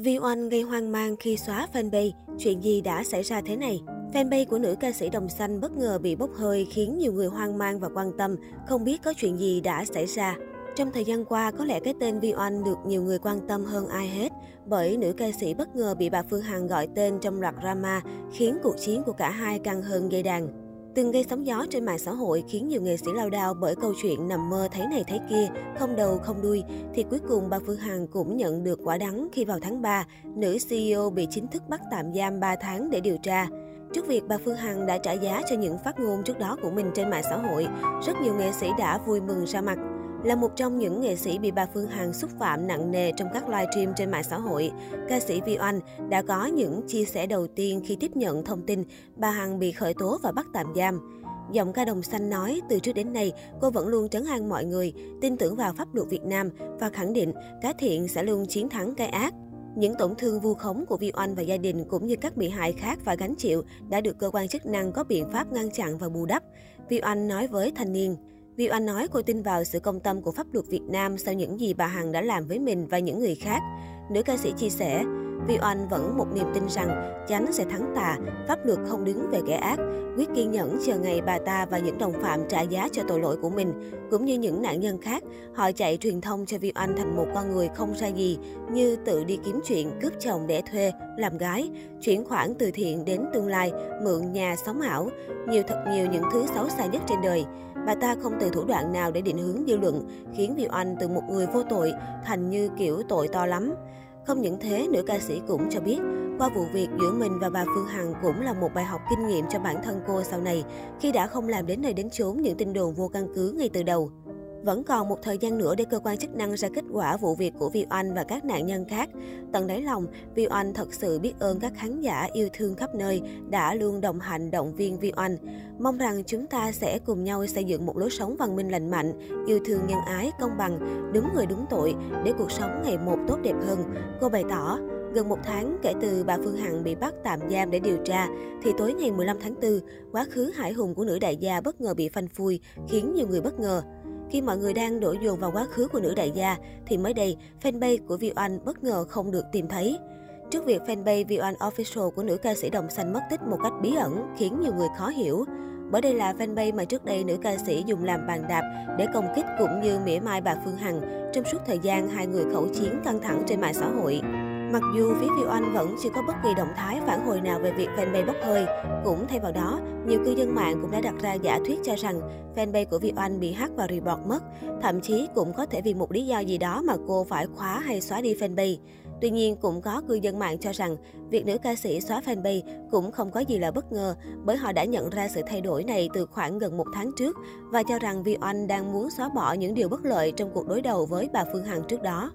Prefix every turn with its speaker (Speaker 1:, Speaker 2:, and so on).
Speaker 1: Vi Oanh gây hoang mang khi xóa fanpage, chuyện gì đã xảy ra thế này? Fanpage của nữ ca sĩ Đồng Xanh bất ngờ bị bốc hơi khiến nhiều người hoang mang và quan tâm, không biết có chuyện gì đã xảy ra. Trong thời gian qua, có lẽ cái tên Vi Oanh được nhiều người quan tâm hơn ai hết, bởi nữ ca sĩ bất ngờ bị bà Phương Hằng gọi tên trong loạt drama, khiến cuộc chiến của cả hai căng hơn dây đàn. Từng gây sóng gió trên mạng xã hội khiến nhiều nghệ sĩ lao đao bởi câu chuyện nằm mơ thấy này thấy kia, không đầu không đuôi, thì cuối cùng bà Phương Hằng cũng nhận được quả đắng khi vào tháng 3, nữ CEO bị chính thức bắt tạm giam 3 tháng để điều tra. Trước việc bà Phương Hằng đã trả giá cho những phát ngôn trước đó của mình trên mạng xã hội, rất nhiều nghệ sĩ đã vui mừng ra mặt. Là một trong những nghệ sĩ bị bà Phương Hằng xúc phạm nặng nề trong các livestream trên mạng xã hội, ca sĩ Vi Oanh đã có những chia sẻ đầu tiên khi tiếp nhận thông tin bà Hằng bị khởi tố và bắt tạm giam. Giọng ca đồng xanh nói, từ trước đến nay, cô vẫn luôn trấn an mọi người, tin tưởng vào pháp luật Việt Nam và khẳng định cái thiện sẽ luôn chiến thắng cái ác. Những tổn thương vu khống của Vi Oanh và gia đình cũng như các bị hại khác phải gánh chịu đã được cơ quan chức năng có biện pháp ngăn chặn và bù đắp. Vi Oanh nói với thanh niên. Vi Oanh nói cô tin vào sự công tâm của pháp luật Việt Nam sau những gì bà Hằng đã làm với mình và những người khác. Nữ ca sĩ chia sẻ, Vi Oanh vẫn một niềm tin rằng chánh sẽ thắng tà, pháp luật không đứng về kẻ ác, quyết kiên nhẫn chờ ngày bà ta và những đồng phạm trả giá cho tội lỗi của mình. Cũng như những nạn nhân khác, họ chạy truyền thông cho Vi Oanh thành một con người không ra gì, như tự đi kiếm chuyện, cướp chồng để thuê, làm gái, chuyển khoản từ thiện đến tương lai, mượn nhà sống ảo, nhiều thật nhiều những thứ xấu xa nhất trên đời. Bà ta không từ thủ đoạn nào để định hướng dư luận, khiến Vi Oanh từ một người vô tội thành như kiểu tội to lắm. Không những thế, nữ ca sĩ cũng cho biết, qua vụ việc giữa mình và bà Phương Hằng cũng là một bài học kinh nghiệm cho bản thân cô sau này, khi đã không làm đến nơi đến chốn những tin đồn vô căn cứ ngay từ đầu. Vẫn còn một thời gian nữa để cơ quan chức năng ra kết quả vụ việc của Vi Oanh và các nạn nhân khác. Tận đáy lòng, Vi Oanh thật sự biết ơn các khán giả yêu thương khắp nơi đã luôn đồng hành động viên Vi Oanh. Mong rằng chúng ta sẽ cùng nhau xây dựng một lối sống văn minh lành mạnh, yêu thương nhân ái, công bằng, đúng người đúng tội để cuộc sống ngày một tốt đẹp hơn. Cô bày tỏ, Gần một tháng kể từ bà Phương Hằng bị bắt tạm giam để điều tra, thì tối ngày 15 tháng 4, quá khứ hải hùng của nữ đại gia bất ngờ bị phanh phui, khiến nhiều người bất ngờ. Khi mọi người đang đổ dồn vào quá khứ của nữ đại gia, thì mới đây, fanpage của Vi Oanh bất ngờ không được tìm thấy. Trước việc fanpage Vi Oanh Official của nữ ca sĩ Đồng Xanh mất tích một cách bí ẩn khiến nhiều người khó hiểu. Bởi đây là fanpage mà trước đây nữ ca sĩ dùng làm bàn đạp để công kích cũng như mỉa mai bà Phương Hằng trong suốt thời gian hai người khẩu chiến căng thẳng trên mạng xã hội. Mặc dù phía Vi Oanh vẫn chưa có bất kỳ động thái phản hồi nào về việc fanpage bốc hơi, cũng thay vào đó, nhiều cư dân mạng cũng đã đặt ra giả thuyết cho rằng fanpage của Vi Oanh bị hack và report mất. Thậm chí cũng có thể vì một lý do gì đó mà cô phải khóa hay xóa đi fanpage. Tuy nhiên, cũng có cư dân mạng cho rằng việc nữ ca sĩ xóa fanpage cũng không có gì là bất ngờ bởi họ đã nhận ra sự thay đổi này từ khoảng gần một tháng trước và cho rằng Vi Oanh đang muốn xóa bỏ những điều bất lợi trong cuộc đối đầu với bà Phương Hằng trước đó.